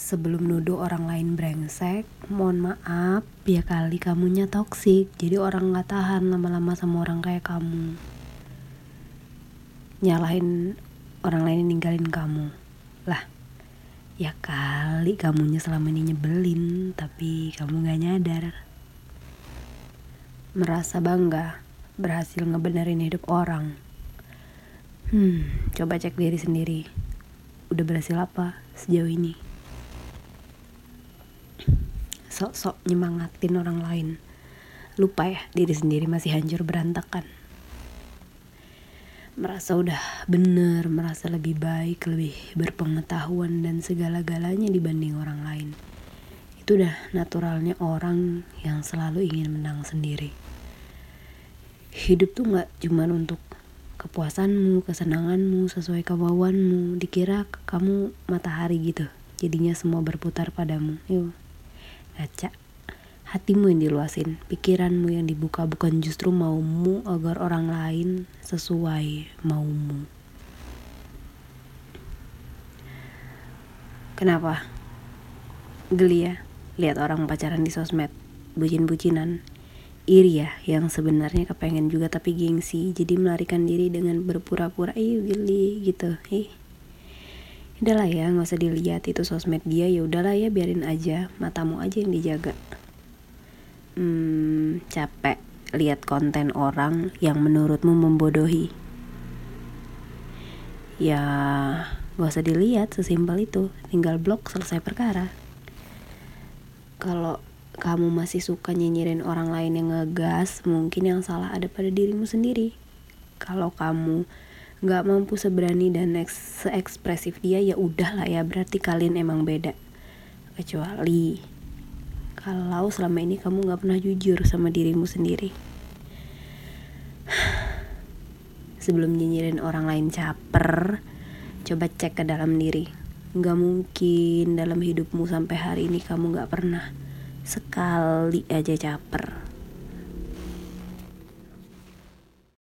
Sebelum nuduh orang lain brengsek, mohon maaf ya kali kamunya toksik, jadi orang nggak tahan lama-lama sama orang kayak kamu. Nyalahin orang lain ninggalin kamu. Lah, ya kali kamunya selama ini nyebelin, tapi kamu gak nyadar. Merasa bangga, berhasil ngebenerin hidup orang. Hmm, coba cek diri sendiri. Udah berhasil apa sejauh ini? Sok-sok nyemangatin orang lain. Lupa ya, diri sendiri masih hancur berantakan. Merasa udah bener, merasa lebih baik, lebih berpengetahuan dan segala-galanya dibanding orang lain. Itu udah naturalnya orang yang selalu ingin menang sendiri. Hidup tuh gak cuman untuk kepuasanmu, kesenanganmu, sesuai kemauanmu. Dikira kamu matahari gitu. Jadinya semua berputar padamu. Yuk, ngaca. Hatimu yang diluasin, pikiranmu yang dibuka bukan justru maumu agar orang lain sesuai maumu. Kenapa? Geli ya, lihat orang pacaran di sosmed, bucin-bucinan iri ya yang sebenarnya kepengen juga tapi gengsi jadi melarikan diri dengan berpura-pura ih geli gitu ih udahlah ya nggak usah dilihat itu sosmed dia. Ya udahlah ya biarin aja. Matamu aja yang dijaga. Hmm, capek lihat konten orang yang menurutmu membodohi. Ya gak usah dilihat sesimpel itu. Tinggal blok selesai perkara. Kalau kamu masih suka nyinyirin orang lain yang ngegas, mungkin yang salah ada pada dirimu sendiri. Kalau kamu nggak mampu seberani dan seekspresif dia, ya udahlah ya, berarti kalian emang beda. Kecuali kalau selama ini kamu nggak pernah jujur sama dirimu sendiri. Sebelum nyinyirin orang lain caper, coba cek ke dalam diri. Gak mungkin dalam hidupmu sampai hari ini kamu gak pernah sekali aja caper